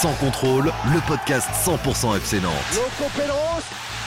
Sans contrôle, le podcast 100% FC Nantes. Loco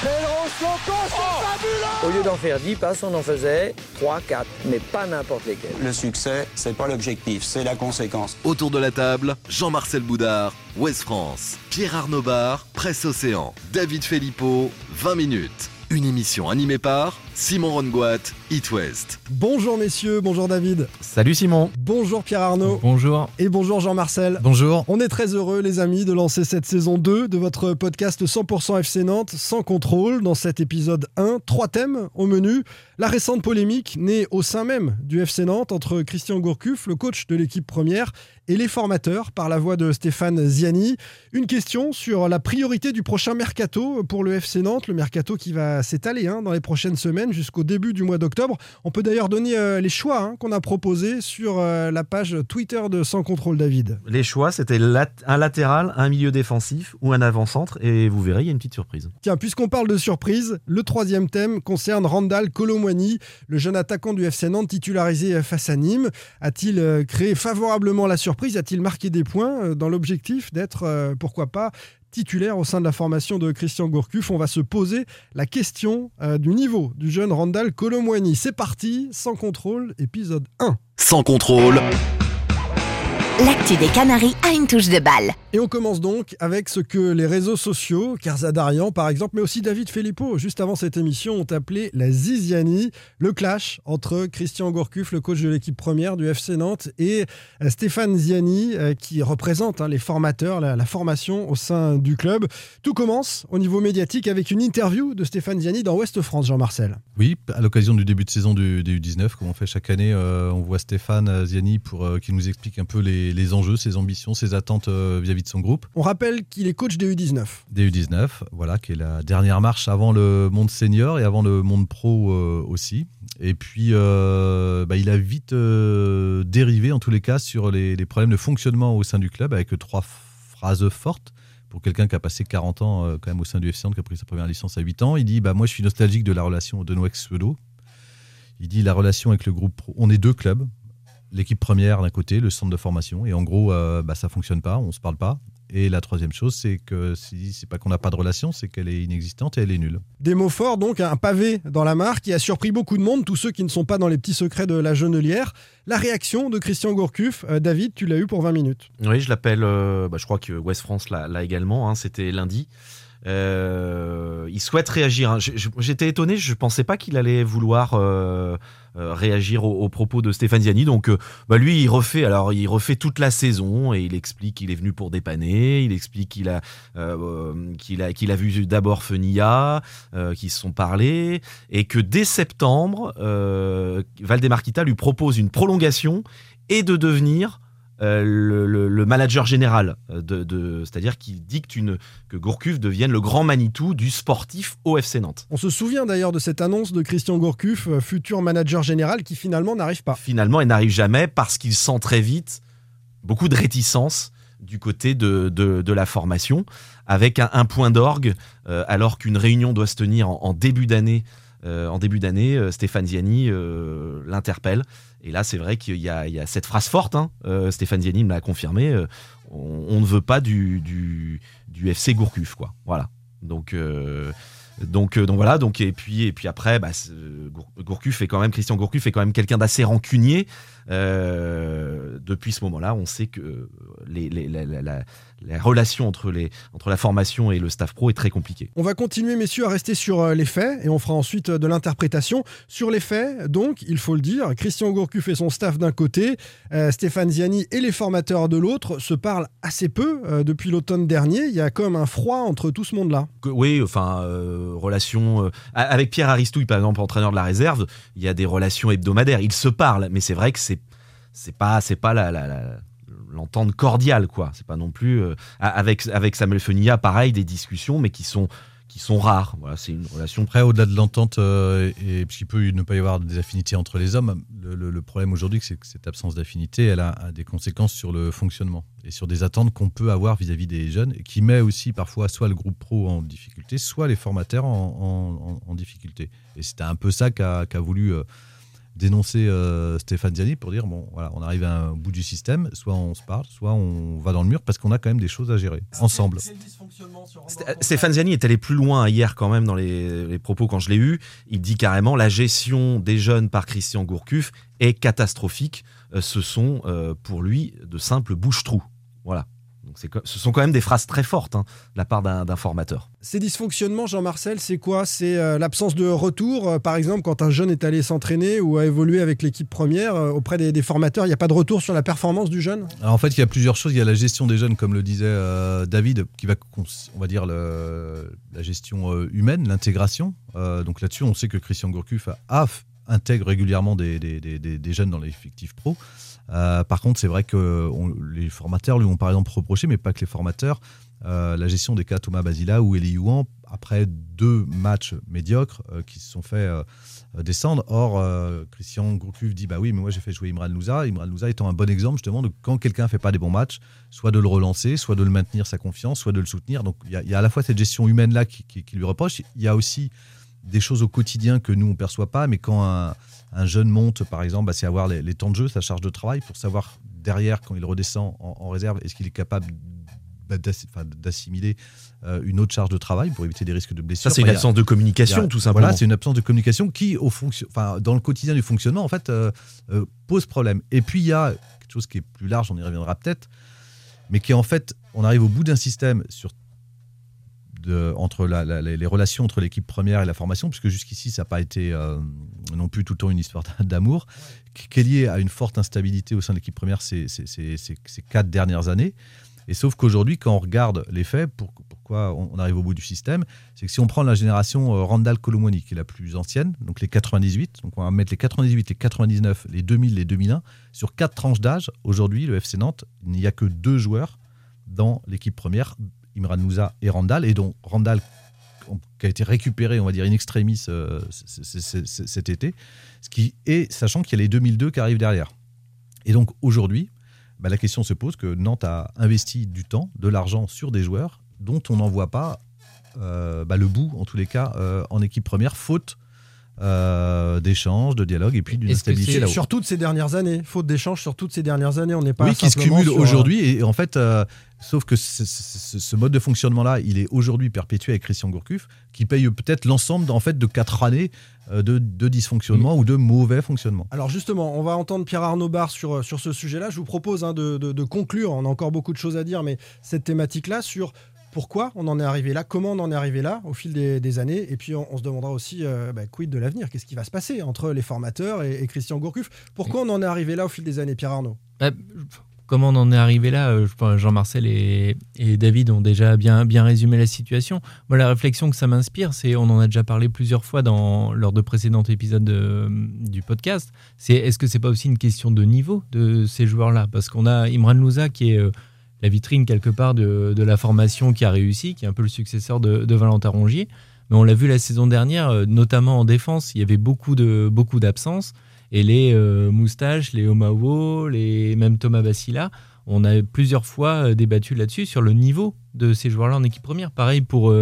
Loco, c'est fabuleux Au lieu d'en faire 10 passes, on en faisait 3, 4, mais pas n'importe lesquels. Le succès, c'est pas l'objectif, c'est la conséquence. Autour de la table, Jean-Marcel Boudard, Ouest France, Pierre Arnaud Bar, Presse Océan, David Filippo, 20 minutes. Une émission animée par Simon Rongoat, It West. Bonjour messieurs, bonjour David. Salut Simon. Bonjour Pierre Arnaud. Bonjour. Et bonjour Jean-Marcel. Bonjour. On est très heureux les amis de lancer cette saison 2 de votre podcast 100% FC Nantes sans contrôle. Dans cet épisode 1, trois thèmes au menu. La récente polémique née au sein même du FC Nantes entre Christian Gourcuff, le coach de l'équipe première, et les formateurs par la voix de Stéphane Ziani. Une question sur la priorité du prochain mercato pour le FC Nantes, le mercato qui va s'étaler hein, dans les prochaines semaines jusqu'au début du mois d'octobre. On peut d'ailleurs donner euh, les choix hein, qu'on a proposés sur euh, la page Twitter de Sans Contrôle David. Les choix, c'était lat un latéral, un milieu défensif ou un avant-centre, et vous verrez, il y a une petite surprise. Tiens, puisqu'on parle de surprise, le troisième thème concerne Randall Colomwani, le jeune attaquant du FC Nantes titularisé face à Nîmes. A-t-il euh, créé favorablement la surprise? A-t-il marqué des points dans l'objectif d'être, pourquoi pas, titulaire au sein de la formation de Christian Gourcuff. On va se poser la question euh, du niveau du jeune Randall Colomwani. C'est parti, sans contrôle, épisode 1. Sans contrôle. L'actu des Canaries a une touche de balle. Et on commence donc avec ce que les réseaux sociaux, Karzadarian par exemple, mais aussi David Filippo, juste avant cette émission, ont appelé la Ziziani, le clash entre Christian Gourcuff, le coach de l'équipe première du FC Nantes, et euh, Stéphane Ziani, euh, qui représente hein, les formateurs, la, la, formation au sein du club. Tout commence au niveau médiatique avec une interview de Stéphane Ziani dans Ouest France, Jean-Marcel. Oui, à l'occasion du début de saison du, du U19, comme on fait chaque année, euh, on voit Stéphane Ziani pour euh, qui nous explique un peu les, les enjeux, ses ambitions, ses attentes euh, vis-à-vis de son groupe. On rappelle qu'il est coach des U19. Des U19, voilà, qui est la dernière marche avant le monde senior et avant le monde pro euh, aussi. Et puis, euh, bah, il a vite euh, dérivé, en tous les cas, sur les, les, problèmes de fonctionnement au sein du club, avec trois phrases fortes. Pour quelqu'un qui a passé 40 ans quand même au sein du FC Nantes, qui a pris sa première licence à 8 ans, il dit bah, Moi, je suis nostalgique de la relation de Suedo. Il dit La relation avec le groupe pro, on est deux clubs, l'équipe première d'un côté, le centre de formation, et en gros, euh, bah, ça fonctionne pas, on se parle pas. Et la troisième chose, c'est que c'est pas qu'on n'a pas de relation, c'est qu'elle est inexistante et elle est nulle. Des mots forts, donc un pavé dans la mare qui a surpris beaucoup de monde, tous ceux qui ne sont pas dans les petits secrets de la Genelière. La réaction de Christian Gourcuff, euh, David, tu l'as eu pour 20 minutes. Oui, je l'appelle, euh, bah, je crois que West France l'a également, hein, c'était lundi. Euh, il souhaite réagir. Hein. J'étais étonné, je pensais pas qu'il allait vouloir euh, euh, réagir aux, propos de Stéphane Ziani. Donc, bah lui, il refait. Alors, il refait toute la saison et il explique qu'il est venu pour dépanner. Il explique qu'il a a vu d'abord Fenia, qu'ils se sont parlé et que dès septembre, Valdemarquita lui propose une prolongation et de devenir euh, le, le, le, manager général, de, de c'est-à-dire qu'il dicte une, que Gourcuff devienne le grand Manitou du sportif au FC Nantes. On se souvient d'ailleurs de cette annonce de Christian Gourcuff, euh, futur manager général, qui finalement n'arrive pas. Finalement, il n'arrive jamais parce qu'il sent très vite beaucoup de réticence du côté de, de, de la formation, avec un, un point d'orgue, euh, alors qu'une réunion doit se tenir en, début d'année. Euh, en début d'année, Stéphane Ziani l'interpelle et là, c'est vrai qu'il y, a cette phrase forte, hein, euh, Stéphane l'a confirmé, euh, on, ne veut pas du, du, du FC Gourcuff, quoi. Voilà. Donc, euh, donc, donc voilà. Donc, et, puis, et puis après, bah, Gourcuff est quand même, Christian Gourcuff est quand même quelqu'un d'assez rancunier. Depuis ce moment-là, on sait que les, les, la, la, la, la relation entre, les, entre la formation et le staff pro est très compliquée. On va continuer, messieurs, à rester sur les faits et on fera ensuite de l'interprétation. Sur les faits, donc, il faut le dire, Christian Gourcuff et son staff d'un côté, euh, Stéphane Ziani et les formateurs de l'autre se parlent assez peu euh, depuis l'automne dernier. Il y a comme un froid entre tout ce monde-là. Oui, enfin, euh, relation. avec Pierre Aristouille, par exemple, entraîneur de la réserve, il y a des relations hebdomadaires. Ils se parlent, mais c'est vrai que c'est. C'est pas, c'est pas l'entente cordiale quoi. C'est pas non plus euh, avec avec Samuel Fenia pareil des discussions mais qui sont qui sont rares. Voilà c'est une relation après au-delà de l'entente euh, et puis il peut ne pas y avoir des affinités entre les hommes le, le, problème aujourd'hui c'est que cette absence d'affinité elle a, des conséquences sur le fonctionnement et sur des attentes qu'on peut avoir vis-à-vis -vis des jeunes et qui met aussi parfois soit le groupe pro en difficulté soit les formateurs en difficulté. Et c'était un peu ça qu'a qu voulu euh, dénoncer euh, Stéphane Ziani pour dire bon, voilà, on arrive à un bout du système, soit on se parle, soit on va dans le mur parce qu'on a quand même des choses à gérer ensemble. Stéphane Ziani est allé plus loin hier quand même dans les, les propos quand je l'ai eu. Il dit carrément la gestion des jeunes par Christian Gourcuff est catastrophique. Euh, ce sont euh, pour lui de simples bouche-trous. Voilà. Donc ce sont quand même des phrases très fortes hein, de la part d'un formateur. Ces dysfonctionnements, Jean-Marcel, c'est quoi? C'est euh, l'absence de retour, euh, par exemple, quand un jeune est allé s'entraîner ou a évolué avec l'équipe première euh, auprès des, formateurs, il n'y a pas de retour sur la performance du jeune? Alors, En fait, il y a plusieurs choses. Il y a la gestion des jeunes, comme le disait David, qui va, on va dire, la gestion humaine, l'intégration. donc là-dessus, on sait que Christian Gourcuff a, intègre régulièrement des, des, des jeunes dans l'effectif pro. Euh, par contre, c'est vrai que les formateurs lui ont par exemple reproché, mais pas que les formateurs, euh, la gestion des cas Thomas Basila ou Eli Yuan après deux matchs médiocres euh, qui se sont fait descendre. Or, Christian Gourcuff dit Bah oui, mais moi j'ai fait jouer Imran Louza. Imran Louza étant un bon exemple justement de quand quelqu'un fait pas des bons matchs, soit de le relancer, soit de le maintenir sa confiance, soit de le soutenir. Donc il y, a à la fois cette gestion humaine-là qui, lui reproche. Il y a aussi des choses au quotidien que nous on perçoit pas, mais quand un un jeune monte, par exemple, bah, c'est avoir les, temps de jeu, sa charge de travail, pour savoir derrière, quand il redescend en, réserve, est-ce qu'il est capable bah, d'assimiler euh, une autre charge de travail pour éviter des risques de blessure? Ça, c'est une absence de communication, tout simplement. Voilà, c'est une absence de communication qui, au dans le quotidien du fonctionnement, en fait, euh, euh, pose problème. Et puis, il y a quelque chose qui est plus large, on y reviendra peut-être, mais qui, en fait, on arrive au bout d'un système sur entre les relations entre l'équipe première et la formation, puisque jusqu'ici, ça n'a pas été euh, non plus tout le temps une histoire d'amour, qui est liée à une forte instabilité au sein de l'équipe première ces, quatre dernières années. Et sauf qu'aujourd'hui, quand on regarde les faits, pourquoi on, arrive au bout du système, c'est que si on prend la génération euh, Randall Colomwani, qui est la plus ancienne, donc les 98, donc on va mettre les 98, les 99, les 2000, les 2001, sur quatre tranches d'âge, aujourd'hui, le FC Nantes, il n'y a que deux joueurs dans l'équipe première, Imran Moussa et Randall, et dont Randall qui a été récupéré, on va dire, in extremis euh, cet été, ce qui est, sachant qu'il y a les 2002 qui arrivent derrière. Et donc aujourd'hui, bah, la question se pose que Nantes a investi du temps, de l'argent sur des joueurs dont on n'en voit pas euh, bah, le bout, en tous les cas, euh, en équipe première, faute euh, d'échanges, de dialogue et puis d'une stabilité Sur toutes ces dernières années, faute d'échanges sur toutes ces dernières années, on n'est pas. Oui, qui se cumule aujourd'hui et, en fait, euh, sauf que ce, mode de fonctionnement-là, il est aujourd'hui perpétué avec Christian Gourcuff, qui paye peut-être l'ensemble en fait de quatre années euh, de, de, dysfonctionnement ou de mauvais fonctionnement. Alors justement, on va entendre Pierre Arnaud Bar sur, sur ce sujet-là. Je vous propose hein, de, de, conclure, on a encore beaucoup de choses à dire, mais cette thématique-là sur pourquoi on en est arrivé là, comment on en est arrivé là au fil des, années. Et puis on, se demandera aussi euh, bah, quid de l'avenir, qu'est-ce qui va se passer entre les formateurs et, Christian Gourcuff? Pourquoi on en est arrivé là au fil des années, Pierre Arnaud? Bah, Comment on en est arrivé là? Euh, Jean-Marcel et, David ont déjà bien, bien résumé la situation. Moi, la réflexion que ça m'inspire, c'est, on en a déjà parlé plusieurs fois dans, lors de précédents épisodes du podcast, c'est est-ce que c'est pas aussi une question de niveau de ces joueurs-là? Parce qu'on a Imran Louza qui est... Euh, la vitrine quelque part de, la formation qui a réussi, qui est un peu le successeur de, Valentin Rongier. Mais on l'a vu la saison dernière, euh, notamment en défense, il y avait beaucoup de beaucoup d'absences. Et les euh, Moustaches, les Omao, les même Thomas Bassila, on a plusieurs fois euh, débattu là-dessus sur le niveau de ces joueurs-là en équipe première. Pareil pour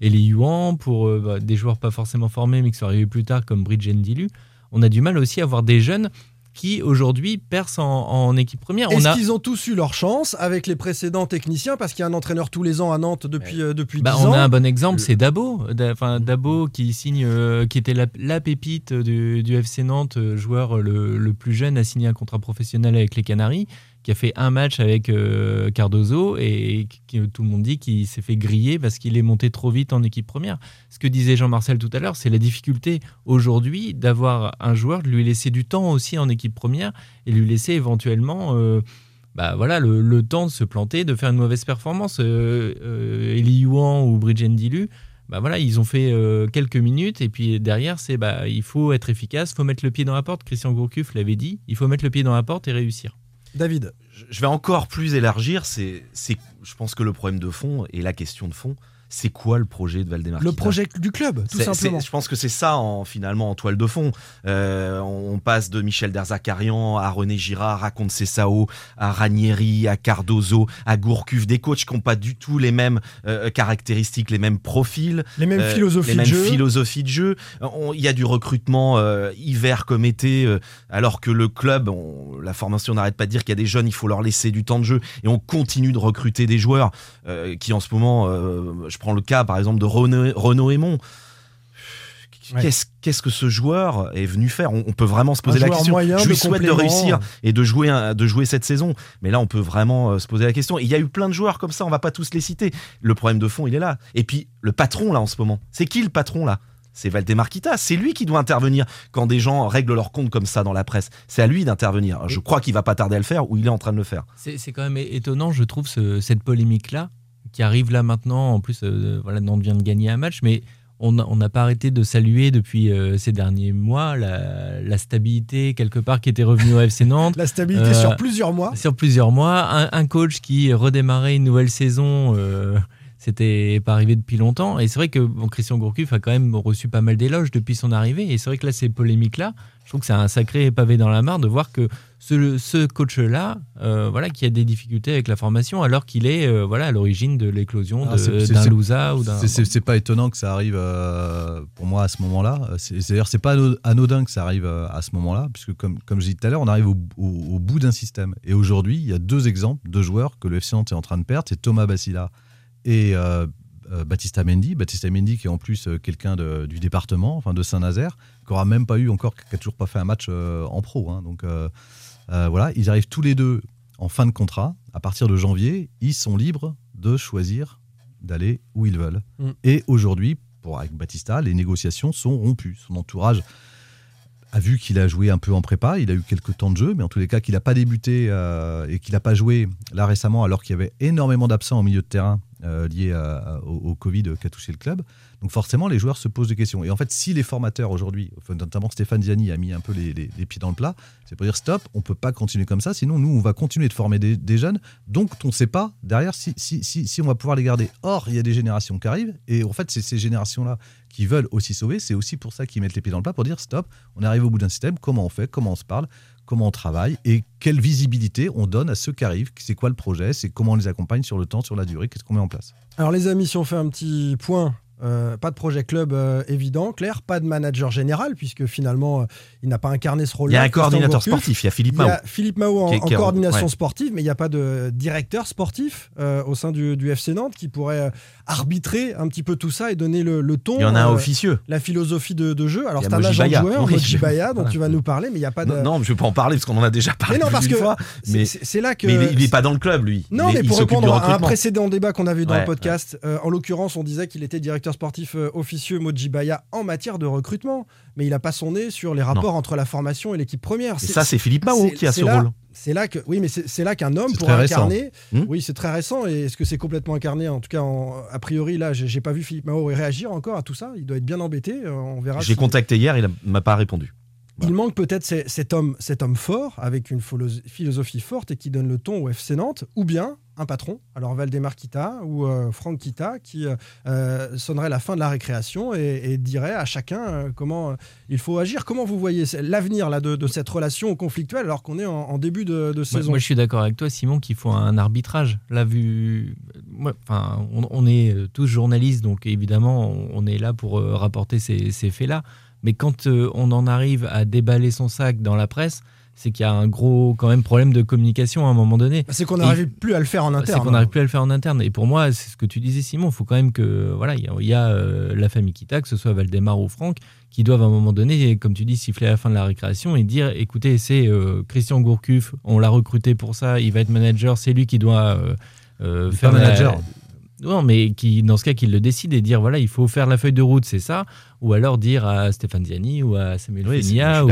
Eli Yuan, pour bah, des joueurs pas forcément formés mais qui sont arrivés plus tard comme Bridget Dilu. On a du mal aussi à avoir des jeunes qui aujourd'hui percent en, équipe première. Est-ce qu'ils ont tous eu leur chance avec les précédents techniciens? Parce qu'il y a un entraîneur tous les ans à Nantes depuis, euh, depuis bah, 10 on ans. a un bon exemple, c'est Dabo. Enfin, Dabo qui signe, euh, qui était la, pépite du, FC Nantes, euh, joueur le, le, plus jeune à signer un contrat professionnel avec les Canaries qui a fait un match avec euh, Cardozo et qui, tout le monde dit qu'il s'est fait griller parce qu'il est monté trop vite en équipe première. Ce que disait Jean-Marcel tout à l'heure, c'est la difficulté aujourd'hui d'avoir un joueur, de lui laisser du temps aussi en équipe première et lui laisser éventuellement euh, bah voilà, le, temps de se planter, de faire une mauvaise performance. Euh, euh Eli Yuan ou Bridgen Dilu, bah voilà, ils ont fait quelques minutes et puis derrière, c'est bah, il faut être efficace, il faut mettre le pied dans la porte. Christian Gourcuff l'avait dit, il faut mettre le pied dans la porte et réussir. David. Je vais encore plus élargir. C'est, je pense que le problème de fond et la question de fond, c'est quoi le projet de Valdemar Le projet du club, tout simplement. Je pense que c'est ça en, finalement en toile de fond. Euh, on passe de Michel Derzakarian à René Girard, à Comte Cessao, à Ranieri, à Cardozo, à Gourcuff, des coachs qui n'ont pas du tout les mêmes euh, caractéristiques, les mêmes profils, Les mêmes euh, philosophies les de jeu. philosophies de jeu. On- Il y a du recrutement euh, hiver comme été, euh, alors que le club, on- la formation n'arrête pas de dire qu'il y a des jeunes, il faut leur laisser du temps de jeu, et on continue de recruter des joueurs euh, qui en ce moment, euh, je prends le cas par exemple de Renaud, Renaud Aymon. Ouais. Qu'est-ce qu'est-ce que ce joueur est venu faire? On, on peut vraiment se poser Un la question. moyen, je lui souhaite de réussir et de jouer, un- de jouer cette saison. Mais là, on peut vraiment euh, se poser la question. Il y a eu plein de joueurs comme ça, on va pas tous les citer. Le problème de fond, il est là. Et puis, le patron, là, en ce moment, c'est qui le patron, là? C'est Valdemar Kita, c'est lui qui doit intervenir quand des gens règlent leur compte comme ça dans la presse. C'est à lui d'intervenir. Je crois qu'il va pas tarder à le faire ou il est en train de le faire. C'est c'est quand même étonnant, je trouve, ce- cette polémique-là, qui arrive là maintenant. En plus, euh, voilà, Nantes vient de gagner un match, mais on n'a pas arrêté de saluer depuis euh, ces derniers mois la, la stabilité, quelque part, qui était revenue au FC Nantes. La stabilité Euh, sur plusieurs mois. Sur plusieurs mois. Un, un coach qui redémarrait une nouvelle saison, euh, c'était pas arrivé depuis longtemps. Et c'est vrai que bon, Christian Gourcuff a quand même reçu pas mal d'éloges depuis son arrivée. Et c'est vrai que là, ces polémiques-là, je trouve que c'est un sacré pavé dans la mare de voir que ce, ce coach-là, euh, voilà, qui a des difficultés avec la formation, alors qu'il est euh, voilà, à l'origine de l'éclosion Ah, d'un Louza ou d'un. C'est- pas étonnant que ça arrive euh, pour moi à ce moment-là. C'est- c'est- pas ano- anodin que ça arrive à ce moment-là, puisque comme, comme je disais tout à l'heure, on arrive au, au- au bout d'un système. Et aujourd'hui, il y a deux exemples de joueurs que le FC Nantes est en train de perdre. C'est Thomas Bassila et euh, euh, Baptista Mendy. Baptista Mendy qui est en plus euh, quelqu'un du département, enfin de Saint-Nazaire, qui aura même pas eu encore, qui a toujours pas fait un match euh, en pro. hein. Donc euh, euh, voilà, ils arrivent tous les deux en fin de contrat. À partir de janvier, ils sont libres de choisir d'aller où ils veulent. Mm. Et aujourd'hui, pour avec Batista, les négociations sont rompues. Son entourage a vu qu'il a joué un peu en prépa, il a eu quelques temps de jeu, mais en tous les cas qu'il n'a pas débuté euh, et qu'il n'a pas joué là récemment alors qu'il y avait énormément d'absents au milieu de terrain euh, liés à- au, Covid qui a touché le club. Donc forcément, les joueurs se posent des questions. Et en fait, si les formateurs aujourd'hui, notamment Stéphane Ziani a mis un peu les, les- pieds dans le plat, c'est pour dire stop, on peut pas continuer comme ça, sinon nous, on va continuer de former des, des jeunes, donc on ne sait pas derrière si, si, si, si on va pouvoir les garder. Or, il y a des générations qui arrivent, et en fait, c'est ces générations-là qui veulent aussi sauver, c'est aussi pour ça qu'ils mettent les pieds dans le plat, pour dire stop, on arrive au bout d'un système, comment on fait, comment on se parle, comment on travaille, et quelle visibilité on donne à ceux qui arrivent, c'est quoi le projet, c'est comment on les accompagne sur le temps, sur la durée, qu'est-ce qu'on met en place. Alors les amis, si on fait un petit point, euh, pas de projet club euh, évident, clair, pas de manager général, puisque finalement, euh, il n'a pas incarné ce Il rôle-là. y a un coordinateur Gourcuff. sportif, il y a Philippe Il y Mao. a Philippe Mao en, coordination ouais. sportive, mais il n'y a pas de directeur sportif au sein du, du FC Nantes qui pourrait arbitrer un petit peu tout ça et donner le, le ton, Il y en a un officieux. la philosophie de, de jeu. Alors Il c'est un agent joueur, Oui, Moji je- Baya, dont tu vas nous parler, mais il n'y a pas de... Non, non, je ne vais pas en parler parce qu'on en a déjà parlé mais non, parce que fois. c'est- Mais, c'est c'est là que... mais il n'est pas dans le club, lui. Non, Il mais il pour répondre à un précédent débat qu'on avait dans Ouais, le podcast, en l'occurrence, on disait qu'il était directeur sportif euh, officieux Moji Baya en matière de recrutement, mais il n'a pas son nez sur les rapports entre la formation et l'équipe première. Et ça, c'est Philippe Mao qui a ce là- rôle. C'est là que, oui, mais c'est là qu'un homme pourrait incarner. Hmm. Oui, c'est très récent. Et est-ce que c'est complètement incarné? En tout cas, en- a priori, là, j'ai pas vu Philippe Mao réagir encore à tout ça. Il doit être bien embêté. euh, On verra. J'ai si- contacté hier, il ne m'a pas répondu. il manque peut-être ce- cet homme, cet homme fort, avec une philo- philosophie forte et qui donne le ton au FC Nantes, ou bien un patron, alors Valdemar Kita ou euh, Franck Kita, qui euh, euh, sonnerait la fin de la récréation et, et dirait à chacun euh, comment il faut agir. Comment vous voyez l'avenir là de, de cette relation conflictuelle alors qu'on est en, en début de, saison? moi, je suis d'accord avec toi, Simon, qu'il faut un arbitrage. Là, vu, moi, enfin, on, on est tous journalistes, donc évidemment, on, on est là pour rapporter ces, ces faits-là. Mais quand on en arrive à déballer son sac dans la presse, c'est qu'il y a un gros, quand même, problème de communication à un moment donné. C'est qu'on n'arrive plus à le faire en C'est interne. qu'on n'arrive plus à le faire en interne. Et pour moi, c'est ce que tu disais, Simon. Il faut quand même que, voilà, il y a, il y a, euh, la famille Kita, que ce soit Valdemar ou Franck, qui doivent à un moment donné, comme tu dis, siffler à la fin de la récréation et dire, écoutez, c'est euh, Christian Gourcuff, on l'a recruté pour ça, il va être manager, c'est lui qui doit euh, euh, faire la- manager. Non, mais qui, dans ce cas, qu'il le décide et dire, voilà, il faut faire la feuille de route, c'est ça. Ou alors dire à Stéphane Ziani ou à Samuel Oui, Fenia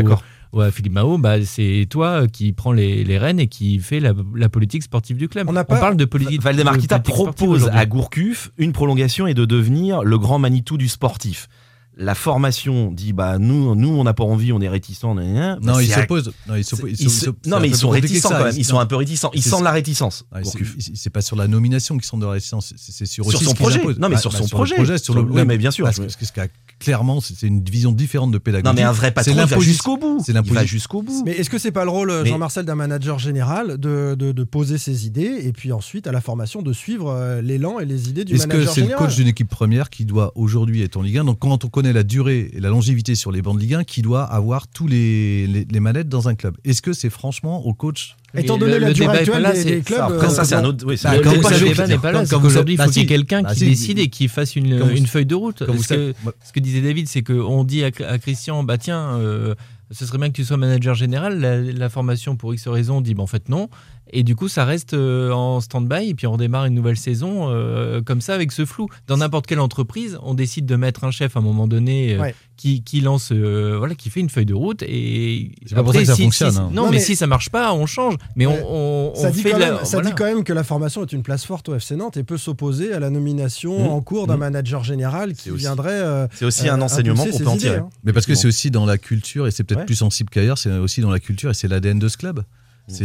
ou, à Philippe Mao, bah, c'est toi qui prends les, les rênes et qui fait la, la politique sportive du club. On pas- parle de politique. Valdemar propose à Gourcuff une prolongation et de devenir le grand Manitou du sportif. la formation dit bah nous nous on n'a pas envie, on est réticents. nan, bah, Non, ils s'opposent. Non, ils ils sont- non, mais ils sont réticents ça. quand même. Ils sont Non. un peu réticents. Ils sentent la réticence. C'est- Gourcuff. c'est c'est pas sur la nomination qu'ils sont de la réticence, c'est sur, Sur aussi son ce projet. Non, mais sur son le projet. sur Sur le, le- oui, non, mais bien sûr, Parce parce que ce qu'a- clairement, c'est une vision différente de pédagogie. Non mais un vrai patron C'est il va jusqu'au bout. C'est Il va jusqu'au bout. Mais est-ce que c'est pas le rôle, Mais- Jean-Marcel, d'un manager général de, de- de poser ses idées et puis ensuite à la formation de suivre euh, l'élan et les idées du Est-ce que manager c'est le coach d'une équipe première qui doit aujourd'hui être en Ligue 1 Donc quand on connaît la durée et la longévité sur les bancs de Ligue 1, qui doit avoir tous les, les, les manettes dans un club? Est-ce que c'est franchement au coach Étant donné le- la le durée actuelle là, des, c'est- des clubs. Ça, après, euh, ça c'est un autre. oui, Bah, Le comme débat- le n'est pas là. comme- C'est qu'aujourd'hui, il faut qu'il y ait quelqu'un Bah, qui décide et qui fasse une, feuille de route. comme vous Ce que, savez- moi- ce que disait David, c'est qu'on dit à, à Christian, bah tiens, euh, ce serait bien que tu sois manager général. La, la formation, pour X raisons, dit bah, en fait non. Et du coup, ça reste euh, en stand-by et puis on redémarre une nouvelle saison euh, comme ça avec ce flou. Dans n'importe quelle entreprise, on décide de mettre un chef à un moment donné euh, Ouais. Qui, qui lance, euh, voilà, qui fait une feuille de route et C'est pas pour ça que ça si- fonctionne, si- hein. non, Non, mais, mais- si ça marche pas, on change. Mais on, on, Ça, on dit fait quand, de la- même, ça voilà. dit quand même que la formation est une place forte au FC Nantes et peut s'opposer à la nomination Mmh. en cours d'un Mmh. manager général qui aussi- viendrait. euh, C'est aussi euh, un enseignement impulser qu'on peut en tirer. hein. Mais parce que c'est aussi dans la culture, et c'est peut-être Ouais. plus sensible qu'ailleurs, c'est aussi dans la culture et c'est l'ADN de ce club.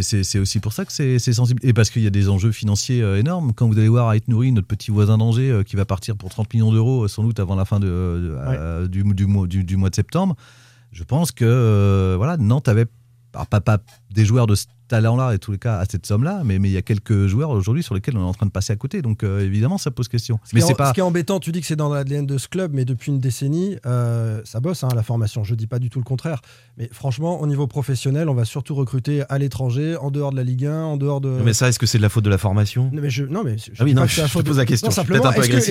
C'est- C'est aussi pour ça que c'est sensible. Et parce qu'il y a des enjeux financiers euh, énormes. Quand vous allez voir Ait Nouri, notre petit voisin d'Angers, euh, qui va partir pour 30 millions d'euros, euh, sans doute avant la fin de, de- euh, du, du mois, du, du mois de septembre, je pense que voilà, Nantes avait alors, pas, pas des joueurs de ce talent-là, et tous les cas, à cette somme-là, mais, mais il y a quelques joueurs aujourd'hui sur lesquels on est en train de passer à côté. Donc euh, évidemment, ça pose question. Ce Mais qui est c'est en- pas. Ce qui est embêtant, tu dis que c'est dans l'ADN de ce club, mais depuis une décennie, euh, ça bosse hein, la formation. Je dis pas du tout le contraire. Mais franchement, au niveau professionnel, on va surtout recruter à l'étranger, en dehors de la Ligue 1, en dehors de. Mais ça, est-ce que c'est de la faute de la formation? Non, mais je, non, mais je Ah oui, non, je te pose de- la question, Non, est-ce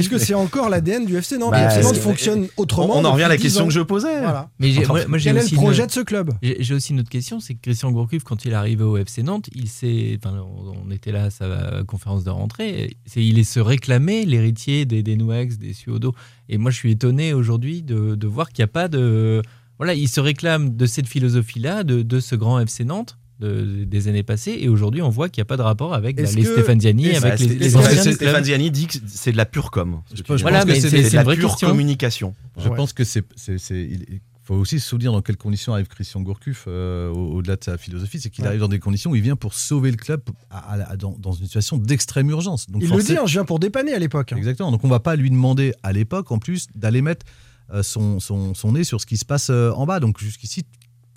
que- mais- c'est encore l'ADN du FC Nantes? Bah, Le FC fonctionne On, autrement. on en revient à la depuis 10 question que je posais. Quel est le aussi projet une- de ce club? J'ai j'ai aussi une autre question, c'est que Christian Gourcuff, quand il est arrivé au FC Nantes, il s'est, enfin, on était là à sa conférence de rentrée, c'est il est se réclamer l'héritier des, des Nouex, des Suodo. Et moi, je suis étonné aujourd'hui de, de voir qu'il n'y a pas de, voilà, il se réclame de cette philosophie-là, de, de ce grand FC Nantes. de- des années passées et aujourd'hui on voit qu'il n'y a pas de rapport avec les que- Stéphane Ziani est-ce- avec les, les Ziani dit que c'est de la pure com. Ce pense-. Voilà, mais c'est c'est de la pure question. communication. Je Ouais. pense que c'est. il faut aussi se souvenir dans quelles conditions arrive Christian Gourcuff, euh, au- au-delà de sa philosophie. C'est qu'il Ouais. arrive dans des conditions où il vient pour sauver le club à- à- à- dans, dans une situation d'extrême urgence. Donc Il le forcé- dit, hein, je viens pour dépanner à l'époque. hein. Exactement. Donc on va pas lui demander à l'époque, en plus, d'aller mettre euh, son, son, son nez sur ce qui se passe euh, en bas. Donc jusqu'ici,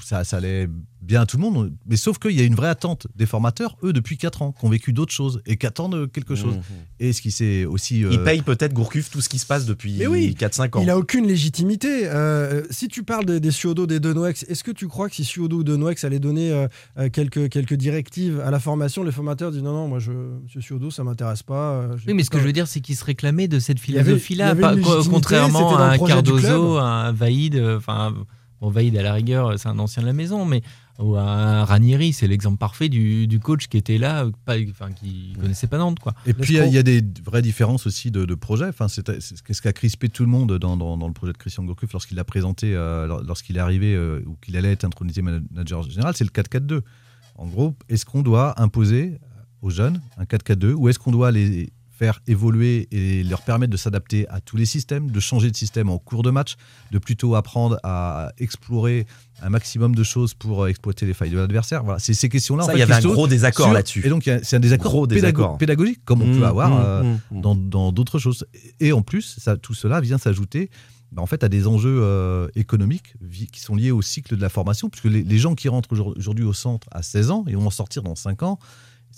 ça, ça allait bien à tout le monde. Mais sauf qu'il y a une vraie attente des formateurs, eux, depuis 4 ans, qui ont vécu d'autres choses et qui attendent quelque chose. Mhm. Et ce qui s'est aussi. euh, Il paye peut-être Gourcuff tout ce qui se passe depuis oui, 4-5 ans. Il a aucune légitimité. Euh, si tu parles des, des Suodo, des Denoex, est-ce que tu crois que si Suodo ou Denoex allaient donner euh, euh, quelques, quelques directives à la formation, les formateurs disent non, non, moi, je, Monsieur Suodo, ça m'intéresse pas. euh, Oui, mais ce que je veux dire, c'est qu'il se réclamait de cette philosophie-là, contrairement à un. Cardozo, à un Vaïd, euh, enfin, bon, Vaïd à la rigueur, c'est un ancien de la maison, mais ou à un Ranieri, c'est l'exemple parfait du, du coach qui était là, pas, enfin, qui connaissait pas Nantes, quoi. Et puis il y a- il y, a des vraies différences aussi de, de projets. Enfin, c'est c'est ce qui a crispé tout le monde dans, dans- dans le projet de Christian Gourcuff lorsqu'il l'a présenté, euh, lor- lorsqu'il est arrivé euh, ou qu'il allait être intronisé manager général, c'est le 4-4-2. En gros, est-ce qu'on doit imposer aux jeunes un 4-4-2 ou est-ce qu'on doit les faire évoluer et leur permettre de s'adapter à tous les systèmes, de changer de système en cours de match, de plutôt apprendre à explorer un maximum de choses pour euh, exploiter les failles de l'adversaire. Voilà, c'est ces questions-là. il y avait un gros désaccord là-dessus. Et donc, c'est un désaccord Gros pédago- désaccord. pédagogique, comme on Mmh, peut avoir mmh, euh, mmh, mmh. dans d'autres choses. Et en plus, ça, tout cela vient s'ajouter bah, en fait, à des enjeux euh, économiques qui sont liés au cycle de la formation, puisque les, les gens qui rentrent aujourd- aujourd'hui au centre à 16 ans et vont en sortir dans 5 ans,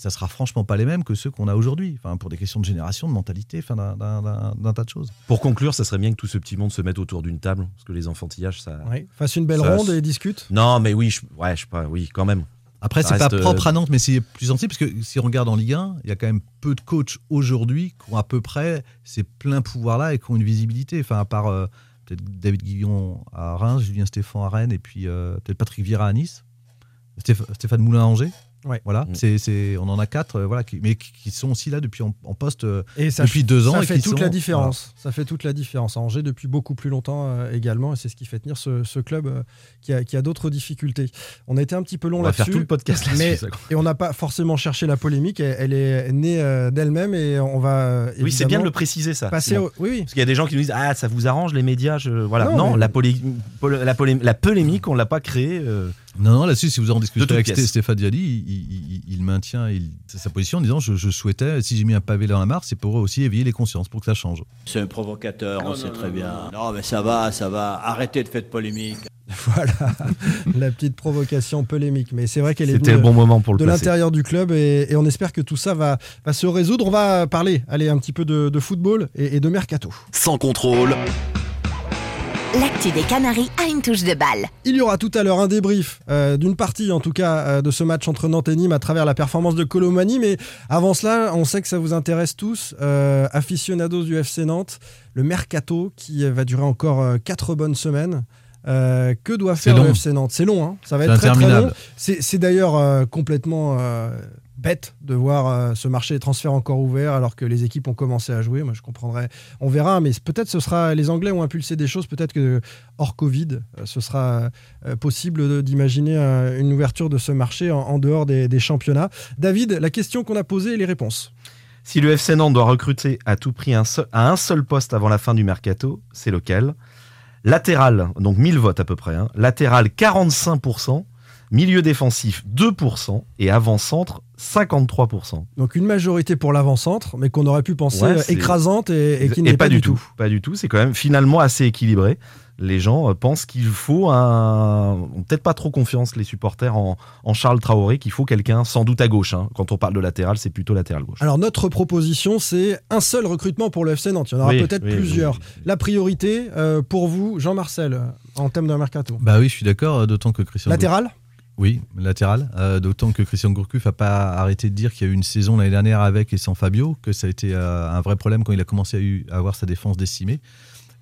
ça sera franchement pas les mêmes que ceux qu'on a aujourd'hui, enfin, pour des questions de génération, de mentalité, enfin, d'un- tas de choses. Pour conclure, ça serait bien que tout ce petit monde se mette autour d'une table, parce que les enfantillages, ça. Ouais, fasse une belle Ça, ronde et discute. Non, mais oui, je... ouais, je sais pas, oui, quand même. Après, c'est pas reste, euh, propre à Nantes, mais c'est plus sensible, parce que si on regarde en Ligue 1, il y a quand même peu de coachs aujourd'hui qui ont à peu près ces pleins pouvoirs-là et qui ont une visibilité. Enfin, à part euh, peut-être David Guillon à Reims, Julien Stéphan à Rennes, et puis euh, peut-être Patrick Vieira à Nice, Stéph- Stéphane Moulin à Angers. Ouais. Voilà, Mm. c'est, c'est- on en a quatre, euh, voilà, qui, mais qui, qui sont aussi là depuis en, en poste euh, Et ça, depuis deux ans. ça et fait toute sont- la différence. Ça fait toute la différence. À Angers depuis beaucoup plus longtemps euh, également, et c'est ce qui fait tenir ce, ce club euh, qui a, qui a d'autres difficultés. On a été un petit peu long On va faire là-dessus. tout le podcast là-dessus. mais-. Et on n'a pas forcément cherché la polémique, elle, elle est née euh, d'elle-même et on va euh, Oui, c'est bien de le préciser ça. passer Simon. au... Oui, oui. Parce qu'il y a des gens qui nous disent Ah, ça vous arrange les médias je... Voilà. Non, Non, mais- la, polé- la, polé- la polémique, on l'a pas créée. Non, non, là-dessus, si vous en discutez avec Stéphane Dialli, il, il- il- il maintient il- sa position en disant je, je souhaitais, si j'ai mis un pavé dans la mare, c'est pour aussi éveiller les consciences, pour que ça change. C'est un provocateur, on sait très bien. Non, mais ça va, ça va. Arrêtez de faire de polémique. Voilà, la petite provocation polémique. Mais c'est vrai qu'elle est C'était venue le bon moment pour le de l'intérieur du club et, et on espère que tout ça va, va se résoudre. On va parler, allez, un petit peu de, de football et, et de mercato. Sans contrôle, L'actu des Canaries a une touche de balle. Il y aura tout à l'heure un débrief euh, d'une partie, en tout cas, euh, de ce match entre Nantes et Nîmes à travers la performance de Colomani. Mais avant cela, on sait que ça vous intéresse tous, euh, aficionados du FC Nantes, le mercato qui va durer encore 4 bonnes semaines. Euh, que doit faire le. FC Nantes? C'est long, hein ça va être très long. C'est c'est d'ailleurs euh, complètement euh, bête de voir euh, ce marché des transferts encore ouvert alors que les équipes ont commencé à jouer. Moi, je comprendrais. On verra, mais peut-être ce sera. Les Anglais ont impulsé des choses. Peut-être que hors Covid, euh, ce sera euh, possible d'imaginer une ouverture de ce marché en, dehors des, championnats. David, la question qu'on a posée et les réponses. Si le FC Nantes doit recruter à tout prix à un seul poste avant la fin du mercato, c'est lequel? Latéral, donc 1000 votes à peu près. hein. Latéral 45%, milieu défensif 2% et avant-centre 53%. Donc une majorité pour l'avant-centre, mais qu'on aurait pu penser Ouais, euh, écrasante et, et qui n'est pas, du tout. Pas du tout. C'est quand même finalement assez équilibré. Les gens euh, pensent qu'il faut un. Peut-être pas trop confiance, les supporters, en, en Charles Traoré, qu'il faut quelqu'un sans doute à gauche. hein. Quand on parle de latéral, c'est plutôt latéral gauche. Alors notre proposition, c'est un seul recrutement pour le FC Nantes. Il y en aura Oui, peut-être oui, plusieurs. oui, oui. La priorité euh, pour vous, Jean-Marcel, en thème de mercato. Bah oui, je suis d'accord, d'autant que Christian. Latéral? Oui, latéral. Euh, D'autant que Christian Gourcuff n'a pas arrêté de dire qu'il y a eu une saison l'année dernière avec et sans Fabio, que ça a été euh, un vrai problème quand il a commencé à, eu- à avoir sa défense décimée.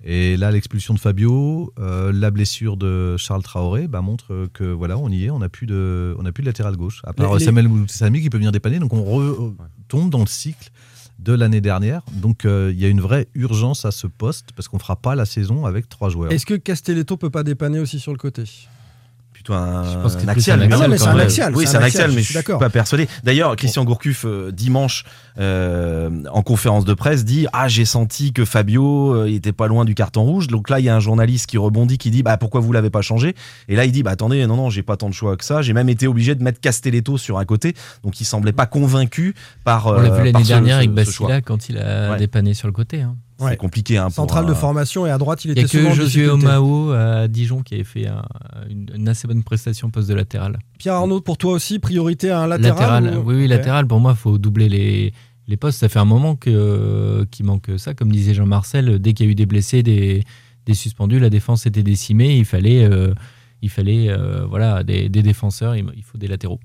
Et là, l'expulsion de Fabio, euh, la blessure de Charles Traoré, bah, montre que voilà, on y est, on n'a plus de, on n'a plus de latéral gauche. À part Les- les- Samuel Sami qui peut venir dépanner, donc on retombe dans le cycle de l'année dernière. Donc euh, il y a une vraie urgence à ce poste parce qu'on fera pas la saison avec trois joueurs. Est-ce que Castelletto peut pas dépanner aussi sur le côté? Plutôt un, Je pense que c'est un axial. un axial, Ah non, mais c'est un axial. Oui, c'est un axial, je mais je suis suis d'accord. pas persuadé. D'ailleurs, Christian Gourcuff, euh, dimanche, euh, en conférence de presse, dit Ah, j'ai senti que Fabio euh, il était pas loin du carton rouge. Donc là, il y a un journaliste qui rebondit, qui dit Bah, pourquoi vous l'avez pas changé? Et là, il dit Bah, attendez, non, non, j'ai pas tant de choix que ça. J'ai même été obligé de mettre Castelletto sur un côté. Donc, il semblait pas convaincu par. On l'a euh, vu l'année dernière ce- avec. Bassila quand il a Ouais. dépanné sur le côté. hein. Ouais. C'est compliqué. Hein, Centrale un- de formation et à droite, il Il n'y était a que Josué. Omao à Dijon qui avait fait un- une, une assez bonne prestation au poste de latéral. Pierre Arnaud, pour toi aussi, priorité à un latéral ou- Oui, oui, latéral. Pour moi, il faut doubler les, les postes. Ça fait un moment que, qu'il manque ça. Comme disait Jean-Marcel, dès qu'il y a eu des blessés, des, des suspendus, la défense était décimée. Il fallait, euh, il fallait euh, voilà, des, des défenseurs. Il il faut des latéraux.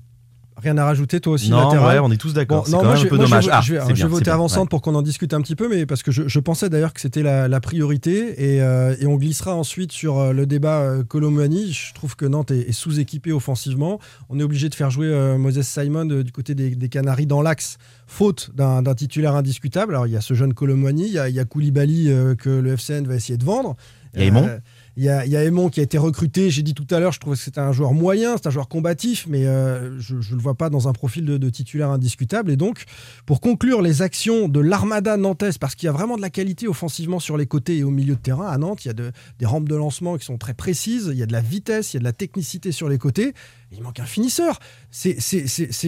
Rien à rajouter, toi aussi, Non, latéral ouais, on est tous d'accord. Bon, c'est non, quand moi, même je, un peu moi, je dommage. vais- Ah, je vais, c'est je bien, vais voter bien, avant ouais. pour qu'on en discute un petit peu, mais parce que je, je pensais d'ailleurs que c'était la, la priorité et, euh, et on glissera ensuite sur euh, le débat euh, Colomani. Je trouve que Nantes est, est sous-équipé offensivement. On est obligé de faire jouer euh, Moses Simon euh, du côté des, des Canaries dans l'axe, faute d'un titulaire indiscutable. Alors il y a ce jeune Colomani, il y a, il y a Koulibaly que le FCN va essayer de vendre. Il y a Aymon Euh, il y a, y qui a été recruté. J'ai dit tout à l'heure, je trouvais que c'était un joueur moyen, c'est un joueur combatif, mais euh, je ne le vois pas dans un profil de, titulaire indiscutable. Et donc, pour conclure les actions de l'armada nantaise, parce qu'il y a vraiment de la qualité offensivement sur les côtés et au milieu de terrain à Nantes, il y a de- des rampes de lancement qui sont très précises, il y a de la vitesse, il y a de la technicité sur les côtés. Il manque un finisseur. C'est-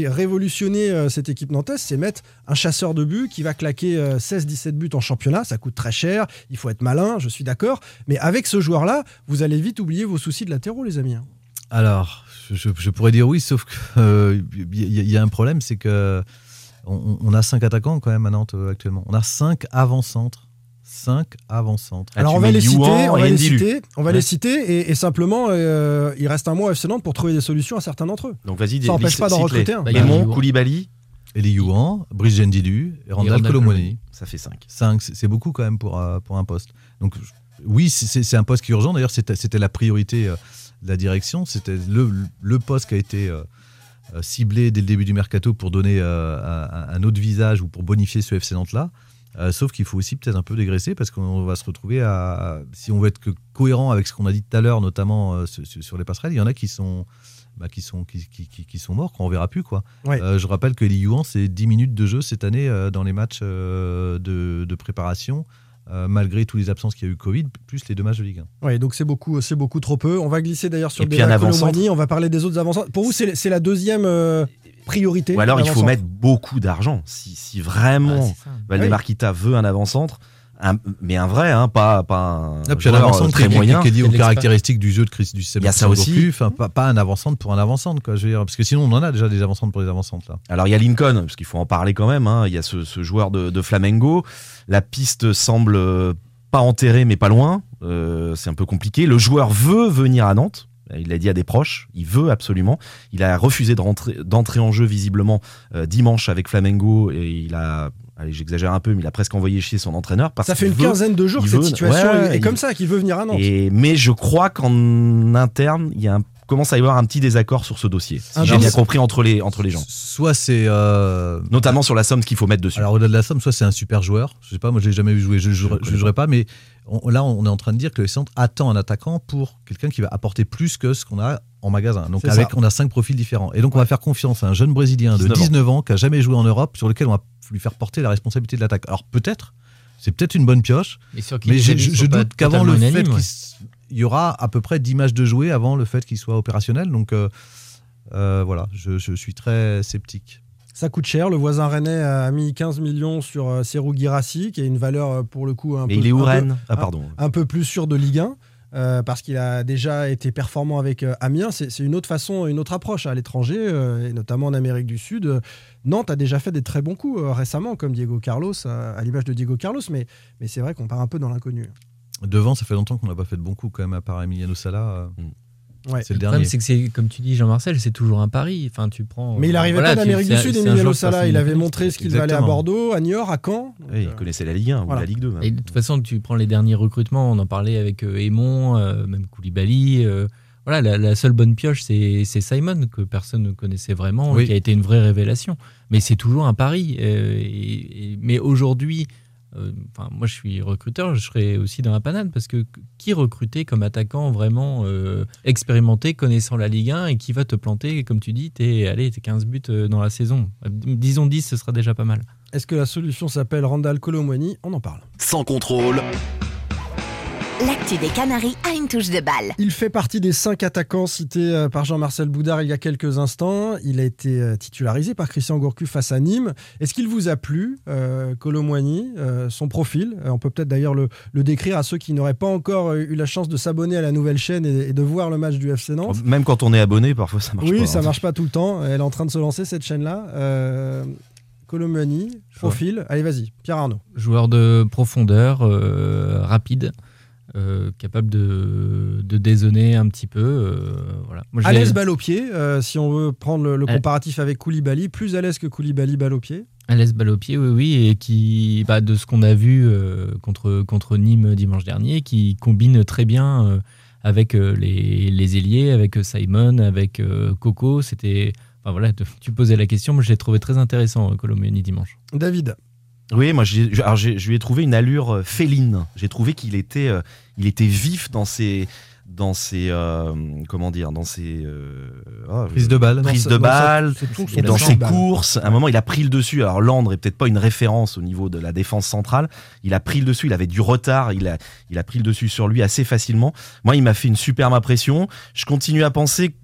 révolutionner euh, cette équipe nantaise, c'est mettre un chasseur de but qui va claquer euh, 16-17 buts en championnat. Ça coûte très cher, il faut être malin, je suis d'accord. Mais avec ce joueur-là, vous allez vite oublier vos soucis de latéraux, les amis. hein. Alors, je, pourrais dire oui, sauf qu'il y, a- y a un problème, c'est que on, on a cinq attaquants quand même à Nantes euh, actuellement. On a cinq avant-centres. Cinq avant-centres. Ah, Alors on va les citer, on et va les citer, on va Ouais. les citer et, et simplement euh, il reste un mois à FC Nantes pour trouver des solutions à certains d'entre eux. Donc vas-y, Ça empêche liste- pas d'en recruter un. Bah, Youan. Koulibaly, Eli Youan, Brice Gendilu et Randall Randal Colomoni. ça fait 5. 5, c'est beaucoup quand même pour, euh, pour un poste. Donc oui, c'est- un poste qui est urgent. D'ailleurs, c'était c'était la priorité euh, de la direction. C'était le, le poste qui a été euh, ciblé dès le début du mercato pour donner euh, un, un autre visage ou pour bonifier ce FC Nantes-là. Euh, sauf qu'il faut aussi peut-être un peu dégraisser parce qu'on va se retrouver à. Si on veut être que cohérent avec ce qu'on a dit tout à l'heure, notamment euh, sur, les passerelles, il y en a qui sont. bah, qui, sont, qui, qui- qui- qui sont morts, qu'on ne verra plus. Quoi. Ouais. Euh, je rappelle que les Yuan, c'est 10 minutes de jeu cette année dans les matchs de, de préparation, euh, malgré toutes les absences qu'il y a eu Covid, plus les deux matchs de Ligue 1. Ouais, donc c'est beaucoup, c'est beaucoup trop peu. On va glisser d'ailleurs sur. Colomboigny, On va parler des autres avant Pour vous, c'est c'est la deuxième euh, priorité. Ou alors il faut mettre beaucoup d'argent. Si, si vraiment Ah, c'est ça. Valdemar Kita veut un avant-centre, un- mais un vrai, hein, pas, pas un Ah, puis un joueur, avant-centre euh, très qui, moyen. qui est lié aux caractéristiques du jeu de Chris du Il y a ça aussi. Enfin, pas, pas un avant-centre pour un avant-centre, quoi, je veux dire, parce que sinon on en a déjà des avant-centres pour les avant-centres là. Alors il y a Lincoln, parce qu'il faut en parler quand même. hein. Il y a ce, ce joueur de, de Flamengo. La piste semble pas enterrée, mais pas loin. Euh, c'est un peu compliqué. Le joueur veut venir à Nantes. Il l'a dit à des proches. Il veut absolument. Il a refusé d'entrer en jeu visiblement euh, dimanche avec Flamengo et il a. Allez, j'exagère un peu, mais il a presque envoyé chier son entraîneur. Parce Ça fait une veut- quinzaine de jours que cette veut- situation ouais, est, est il- comme ça, qu'il veut venir à Nantes. Et, mais je crois qu'en interne, il y a un, commence à y avoir un petit désaccord sur ce dossier. Si Un j'ai bien compris entre les, entre les gens. Soit c'est. euh, Notamment sur la somme qu'il faut mettre dessus. Alors au-delà de la somme, soit c'est un super joueur, je sais pas, moi je l'ai jamais vu jouer, je ne jugerai pas, mais on- là on est en train de dire que le centre attend un attaquant pour quelqu'un qui va apporter plus que ce qu'on a en magasin. Donc avec, ça. on a cinq profils différents. Et donc on va faire confiance à un jeune Brésilien de 19 ans. 19 ans qui a jamais joué en Europe, sur lequel on va lui faire porter la responsabilité de l'attaque. Alors peut-être, c'est peut-être une bonne pioche, Et sur qui mais les je, doute qu'avant le fait qu'il il y aura à peu près 10 matchs de jouer avant le fait qu'il soit opérationnel. Donc euh, euh, voilà, je, je suis très sceptique. Ça coûte cher. Le voisin rennais a mis 15 millions sur euh, Serou Guirassi, qui a une valeur pour le coup un mais peu, il est où un peu- Rennes? Ah pardon. un peu plus sûr de Ligue 1. euh, parce qu'il a déjà été performant avec euh, Amiens, c'est c'est une autre façon, une autre approche à l'étranger, euh, et notamment en Amérique du Sud. Euh, Nantes a déjà fait des très bons coups euh, récemment, comme Diego Carlos, euh, à l'image de Diego Carlos, mais, mais c'est vrai qu'on part un peu dans l'inconnu. Devant, ça fait longtemps qu'on n'a pas fait de bons coups quand même, à part Emiliano Sala. euh, Ouais. C'est le Le dernier. problème, c'est que c'est comme tu dis, Jean-Marcel, c'est toujours un pari. Enfin, tu prends. Mais il n'arrivait voilà, pas d'Amérique du Sud, Emiliano Sala. Il avait montré ce qu'il valait à. Bordeaux, à Niort, à Caen. Oui, il euh, connaissait la Ligue 1 voilà. ou la Ligue 2. même. Et de toute façon, tu prends les derniers recrutements, on en parlait avec euh, Aymon, euh, même Koulibaly. euh, voilà, la, la seule bonne pioche, c'est c'est Simon, que personne ne connaissait vraiment, Oui. qui a été une vraie révélation. Mais c'est toujours un pari. euh, et- et- mais aujourd'hui, euh, enfin, moi je suis recruteur, je serais aussi dans la panade, parce que qui recruter comme attaquant vraiment euh, expérimenté, connaissant la Ligue 1, et qui va te planter, comme tu dis, t'es allez, t'es 15 buts euh, dans la saison? Euh, Disons 10, ce sera déjà pas mal. Est-ce que la solution s'appelle Randall Colomwani? On en parle. Sans contrôle, L'actu des Canaries a une touche de balle. Il fait partie des cinq attaquants cités euh, par Jean-Marcel Boudard il y a quelques instants. Il a été euh, titularisé par Christian Gourcuff face à Nîmes. Est-ce qu'il vous a plu, euh, Colomwani, euh, son profil? On peut peut-être d'ailleurs le, le décrire à ceux qui n'auraient pas encore eu la chance de s'abonner à la nouvelle chaîne et, et de voir le match du FC Nantes. Même quand on est abonné, parfois ça marche oui, pas. ça hein. marche pas tout le temps. Elle est en train de se lancer cette chaîne-là. Euh, Colomwani, profil. Allez, vas-y, Pierre Arnaud. joueur de profondeur, euh, rapide, euh, capable de, de dézonner un petit peu. euh, voilà. Moi, À l'ai- l'aise balle au pied, euh, si on veut prendre le, le comparatif avec Koulibaly, plus à l'aise que Koulibaly balle au pied. À l'aise balle au pied, oui, oui, et qui, bah, de ce qu'on a vu euh, contre, contre Nîmes dimanche dernier, qui combine très bien avec les, les ailiers, avec Simon, avec Coco. C'était, enfin voilà, tu posais la question, moi je l'ai trouvé très intéressant, Colombiani dimanche. David. Oui, moi, j'ai- je- alors, j'ai- je lui ai trouvé une allure euh, féline. J'ai trouvé qu'il était, euh, il était vif dans ses, dans ses, euh, comment dire, dans ses euh, ah, Prise de balle. prise Dans de sa- dans et ses courses. À un moment, il a pris le dessus. Alors, Landre est peut-être pas une référence au niveau de la défense centrale. Il a pris le dessus. Il avait du retard. Il a, il a pris le dessus sur lui assez facilement. Moi, il m'a fait une superbe impression. Je continue à penser.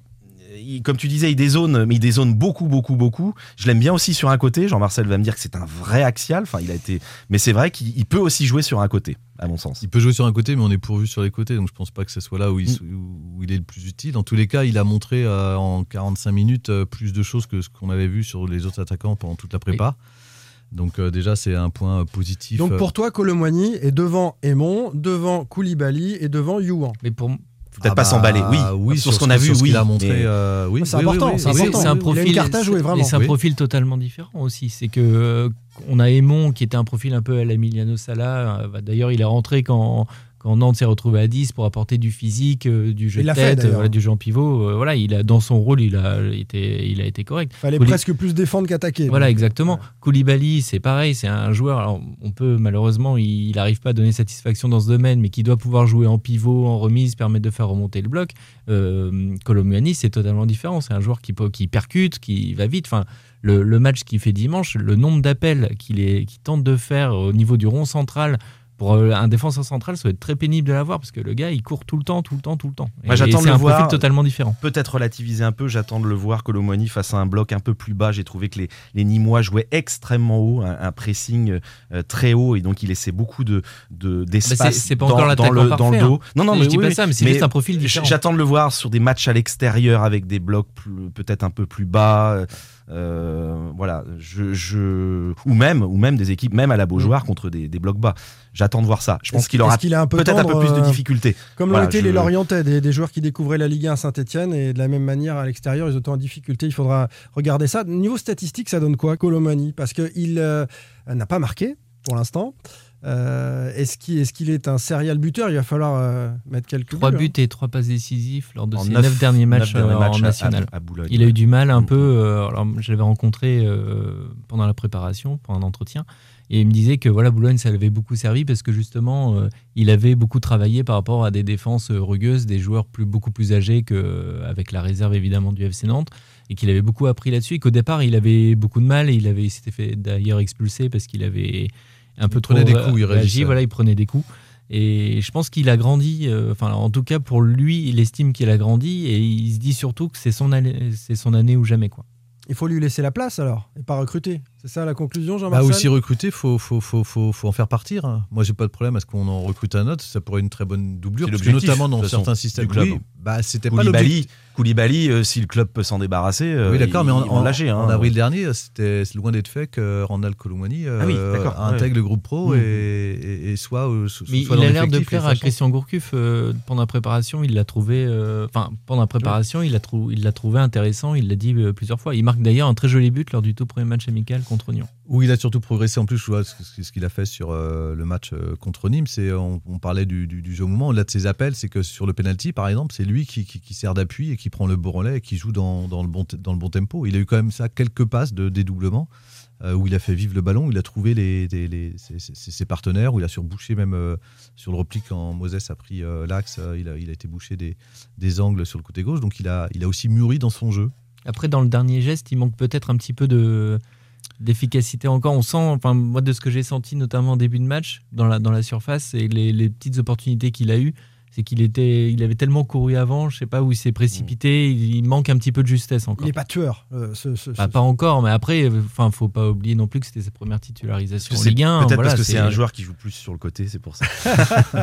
Il- Comme tu disais, il dézone, mais il dézone beaucoup, beaucoup, beaucoup. Je l'aime bien aussi sur un côté. Jean-Marcel va me dire que c'est un vrai axial. Enfin, il a été, mais c'est vrai qu'il il peut aussi jouer sur un côté, à mon sens. Il peut jouer sur un côté, mais on est pourvu sur les côtés, donc je pense pas que ce soit là où il, où il est le plus utile. En tous les cas, il a montré euh, en 45 minutes euh, plus de choses que ce qu'on avait vu sur les autres attaquants pendant toute la prépa. Donc euh, déjà, c'est un point positif. Donc pour toi, Colomwani est devant Aymon, devant Koulibaly et devant Youan. Mais pour, Faut peut-être Ah pas bah, s'emballer. Oui, oui, sur, ce qu'on a vu, oui. qu'il a montré. mais- euh, oui, C'est oui, important, oui, c'est un profil, carte à jouer, c'est- vraiment. et c'est un Oui. profil totalement différent aussi. C'est que euh, on a Aymon qui était un profil un peu à l'Emiliano Sala. Euh, bah, D'ailleurs, il est rentré quand quand Nantes s'est retrouvé à 10 pour apporter du physique, euh, du jeu de fait, tête, d'ailleurs. voilà, du jeu en pivot. euh, voilà, il a, dans son rôle, il a été, il a été correct. Fallait Kouli- presque plus défendre qu'attaquer. Voilà, Donc, exactement. Koulibaly, c'est pareil, c'est un joueur. Alors, on peut malheureusement, il n'arrive pas à donner satisfaction dans ce domaine, mais qui doit pouvoir jouer en pivot, en remise, permettre de faire remonter le bloc. Euh, c'est totalement différent. C'est un joueur qui, peut- qui percute, qui va vite. Enfin, le, le match qu'il fait dimanche, le nombre d'appels qu'il tente de faire au niveau du rond central. Pour euh, un défenseur central, ça va être très pénible de l'avoir parce que le gars, il court tout le temps, tout le temps, tout le temps. Moi, j'attends de c'est le un voir. profil totalement différent. Peut-être relativiser un peu, j'attends de le voir Colomboigny face à un bloc un peu plus bas. J'ai trouvé que les, les Nîmois jouaient extrêmement haut, un, un pressing euh, très haut et donc il laissait beaucoup de de- d'espace Bah, c'est- c'est pas dans, encore dans l'attaquant le, dans le parfait, dos. hein. Non, non, Je mais dis oui, pas ça, mais c'est juste un profil différent. J'attends de le voir sur des matchs à l'extérieur avec des blocs peut-être un peu plus bas. Euh, voilà, je, je- ou même ou même des équipes même à la Beaujoire contre des, des blocs bas. J'attends de voir ça. Je pense qu'il aura peu peut-être un peu plus de euh, difficultés. Comme Voilà, l'ont été je- les Lorientais, des, des joueurs qui découvraient la Ligue 1 à Saint-Etienne et de la même manière à l'extérieur, ils étaient en difficulté. Il faudra regarder ça. Niveau statistique, ça donne quoi, Colomani? Parce qu'il euh, n'a pas marqué pour l'instant. Euh, est-ce qu'il est, un serial buteur? Il va falloir euh, mettre quelques Trois buts, hein. buts et trois passes décisives lors de En ses neuf- neuf, derniers neuf matchs, derniers euh, matchs en à- national. à- à Boulogne. Il a eu du mal un peu. euh, alors, je l'avais rencontré euh, pendant la préparation, pendant un entretien, et il me disait que voilà, Boulogne, ça l'avait beaucoup servi parce que justement, euh, il avait beaucoup travaillé par rapport à des défenses rugueuses, des joueurs plus, beaucoup plus âgés qu'avec la réserve évidemment du FC Nantes, et qu'il avait beaucoup appris là-dessus. Et qu'au départ, il avait beaucoup de mal et il avait, il s'était fait d'ailleurs expulser parce qu'il avait un peu Il trop prenait des coups, il réagi. réagissait. Voilà, il prenait des coups. Et je pense qu'il a grandi, euh, enfin en tout cas pour lui, il estime qu'il a grandi et il se dit surtout que c'est son année, c'est son année ou jamais quoi. Il faut lui laisser la place alors et pas recruter. C'est ça la conclusion, Bah Jean-Marcel aussi recruter, faut, faut, faut, faut, faut en faire partir. Moi, j'ai pas de problème à ce qu'on en recrute un autre. Ça pourrait être une très bonne doublure. Parce que notamment dans certains systèmes, du club. oui, bah, c'était pas Koulibaly, l'objectif. Koulibaly, euh, si le club peut s'en débarrasser, euh, Oui, d'accord, mais en, en- lâcher, hein. en avril dernier, c'était loin d'être fait que Randall Colomani Ah oui, ouais. intègre le groupe pro Mhm. et, et- et soit, euh, so- Mais soit il a l'air de plaire à Christian Gourcuff euh, pendant la préparation. Il l'a trouvé, euh, enfin pendant la préparation, il l'a trou- il l'a trouvé intéressant. Il l'a dit euh, plusieurs fois. Il marque d'ailleurs un très joli but lors du tout premier match amical contre Nyon. Où il a surtout progressé en plus, je vois ce, qu'il a fait sur euh, le match euh, contre Nîmes, c'est on, on parlait du, du- du jeu au moment, au-delà de ses appels, c'est que sur le penalty par exemple, c'est lui qui, qui- qui sert d'appui et qui prend le bon relais et qui joue dans, dans le, bon, te- dans le bon tempo. Il a eu quand même ça quelques passes de dédoublement euh, où il a fait vivre le ballon, où il a trouvé les, les- les- ses, ses- ses partenaires, où il a surbouché même euh, sur le repli quand Moses a pris euh, l'axe, euh, il, a, il a été bouché des, des angles sur le côté gauche, donc il a, il a aussi mûri dans son jeu. Après, dans le dernier geste, il manque peut-être un petit peu de d'efficacité encore. On sent, enfin moi de ce que j'ai senti notamment en début de match dans la dans la surface et les, les petites opportunités qu'il a eues, c'est qu'il était, il avait tellement couru avant, je sais pas où il s'est précipité. Il, il manque un petit peu de justesse encore. Il n'est pas tueur. euh, ce- ce- Bah, ce- pas encore, mais après, enfin, faut pas oublier non plus que c'était sa première titularisation en C'est Ligue 1. Peut-être voilà, parce que c'est un joueur qui joue plus sur le côté, c'est pour ça.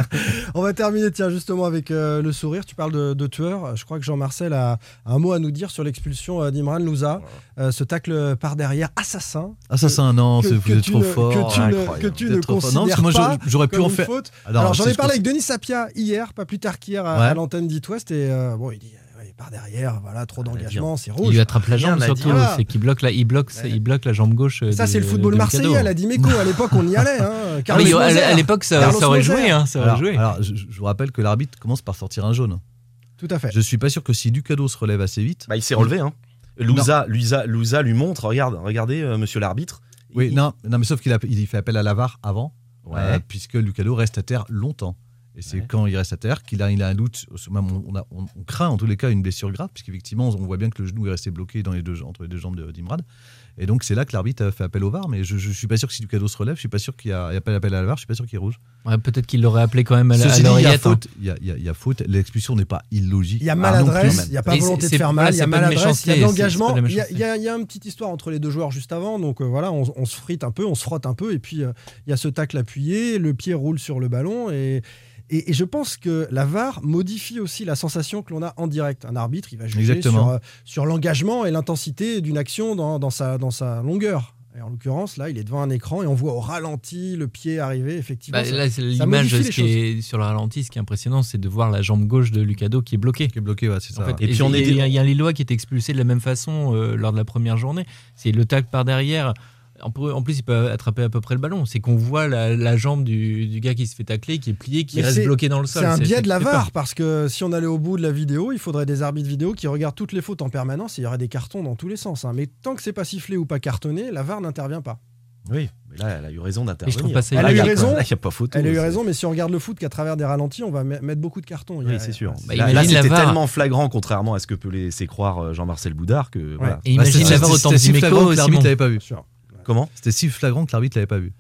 On va terminer tiens, justement avec euh, le sourire. Tu parles de, de tueur. Je crois que Jean-Marcel a, a un mot à nous dire sur l'expulsion euh, d'Imran Louza. Euh, ce tacle par derrière, assassin. Assassin, non, Que- vous êtes trop ne- fort. que tu ne- Incroyable. que tu ne fort. Non, parce considères que moi, pas j'aurais pu en une faire. faute. Alors, j'en ai parlé avec Denis Sapia hier, pas plus tard qu'hier à, Ouais. à l'antenne d'It West. Et euh, bon, il dit ouais, par derrière, voilà, trop d'engagement, c'est rouge. Il lui attrape la jambe surtout, c'est qu'il bloque la, il bloque, il bloque la jambe gauche. Ça, de- c'est le football marseillais à la Dimeco. À l'époque, on y allait. Hein. Ah Carlos oui, à- l'époque, ça, Carlos ça aurait joué. Hein, ça aurait Alors, joué. alors, je, je vous rappelle que l'arbitre commence par sortir un jaune. Tout à fait. Je suis pas sûr que si Ducado se relève assez vite. Bah, il s'est relevé. Hein. Louza, Louza, Louza lui montre, regarde, regardez, euh, monsieur l'arbitre. Oui, Il- non, non, mais sauf qu'il il fait appel à l'avare avant, Ouais. euh, puisque Lucado reste à terre longtemps. Et c'est Ouais. quand il reste à terre qu'il a, il a un doute, même on, a- on- on craint en tous les cas une blessure grave, puisqu'effectivement on voit bien que le genou est resté bloqué dans les deux, entre les deux jambes de- d'Imrad. Et donc c'est là que l'arbitre a fait appel au VAR, mais je, je suis pas sûr que si Lucado se relève, je suis pas sûr qu'il y a, il y a pas d'appel à l'avare, je suis pas sûr qu'il est rouge. Ouais, Peut-être qu'il l'aurait appelé quand même à, la- à Ceci dit, il y a hein. faute, il y a, il y a- il y a faute, l'expulsion n'est pas illogique. Il y a Ah, maladresse, il n'y a pas volonté de faire mal, il y a maladresse, il y a l'engagement. Il y, a- méchanceté. il y a- il y a une petite histoire entre les deux joueurs juste avant, donc euh, voilà, on, on se frite un peu, on se frotte un peu, et puis euh, il y a ce tacle appuyé, le pied roule sur le ballon, et, et, et je pense que la VAR modifie aussi la sensation que l'on a en direct. Un arbitre, il va juger Exactement. sur, euh, sur l'engagement et l'intensité d'une action dans, dans sa, dans sa longueur. Et en l'occurrence, là, il est devant un écran et on voit au ralenti le pied arriver, effectivement. Bah, ça- là, l'image modifie les ce qui est sur le ralenti. Ce qui est impressionnant, c'est de voir la jambe gauche de Lucado qui est bloquée. Qui est ouais, c'est ça. En fait, Et puis on il est y, a- il y a un Lillois qui est expulsé de la même façon euh, lors de la première journée. C'est le tacle par derrière. En plus, il peut attraper à peu près le ballon. C'est qu'on voit la, la jambe du, du gars qui se fait tacler, qui est plié, qui Mais reste bloqué dans le sol. C'est un biais de la VAR parce que si on allait au bout de la vidéo, il faudrait des arbitres vidéo qui regardent toutes les fautes en permanence et il y aurait des cartons dans tous les sens. hein. Mais tant que c'est pas sifflé ou pas cartonné, la VAR n'intervient pas. Oui, mais là, elle a eu raison d'intervenir. Elle a eu raison. Là, n'y a pas photo. Elle a eu raison, mais si on regarde le foot qu'à travers des ralentis, on va me- mettre beaucoup de cartons. Y Oui, c'est sûr. Bah, là, là, imagine la c'était VAR. tellement flagrant, contrairement à ce que peut laisser croire euh, Jean-Marcel Boudard, que voilà. Et imagine Bah, la VAR autant de c'était si flagrant Dimeco, que l'arbitre Simon. l'avait pas vu. Sûr. Comment C'était si flagrant que l'arbitre l'avait pas vu.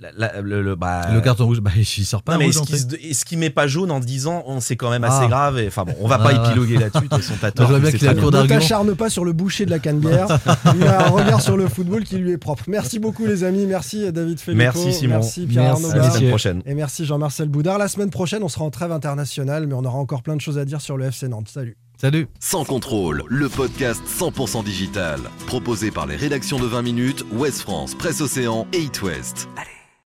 La- la- le, le- bah, Le carton rouge, bah, il sort pas Non, mais rouge est-ce qu'il met pas jaune en disant on c'est quand même assez Ah. grave et, Enfin bon, on va pas Ah, ouais. épiloguer là-dessus. De toute Je bien qu'il bien. Ne t'acharne pas sur le boucher de la cannebière. il a un regard sur le football qui lui est propre. Merci beaucoup les amis. Merci David Filippo. Merci, Simon. Merci Pierre Merci. Arnaud À la semaine prochaine. Et merci Jean-Marcel Boudard. La semaine prochaine, on sera en trêve internationale, mais on aura encore plein de choses à dire sur le FC Nantes. Salut. Salut. Sans contrôle, le podcast 100% digital. Proposé par les rédactions de 20 minutes, Ouest France, Presse Océan et It West. Allez.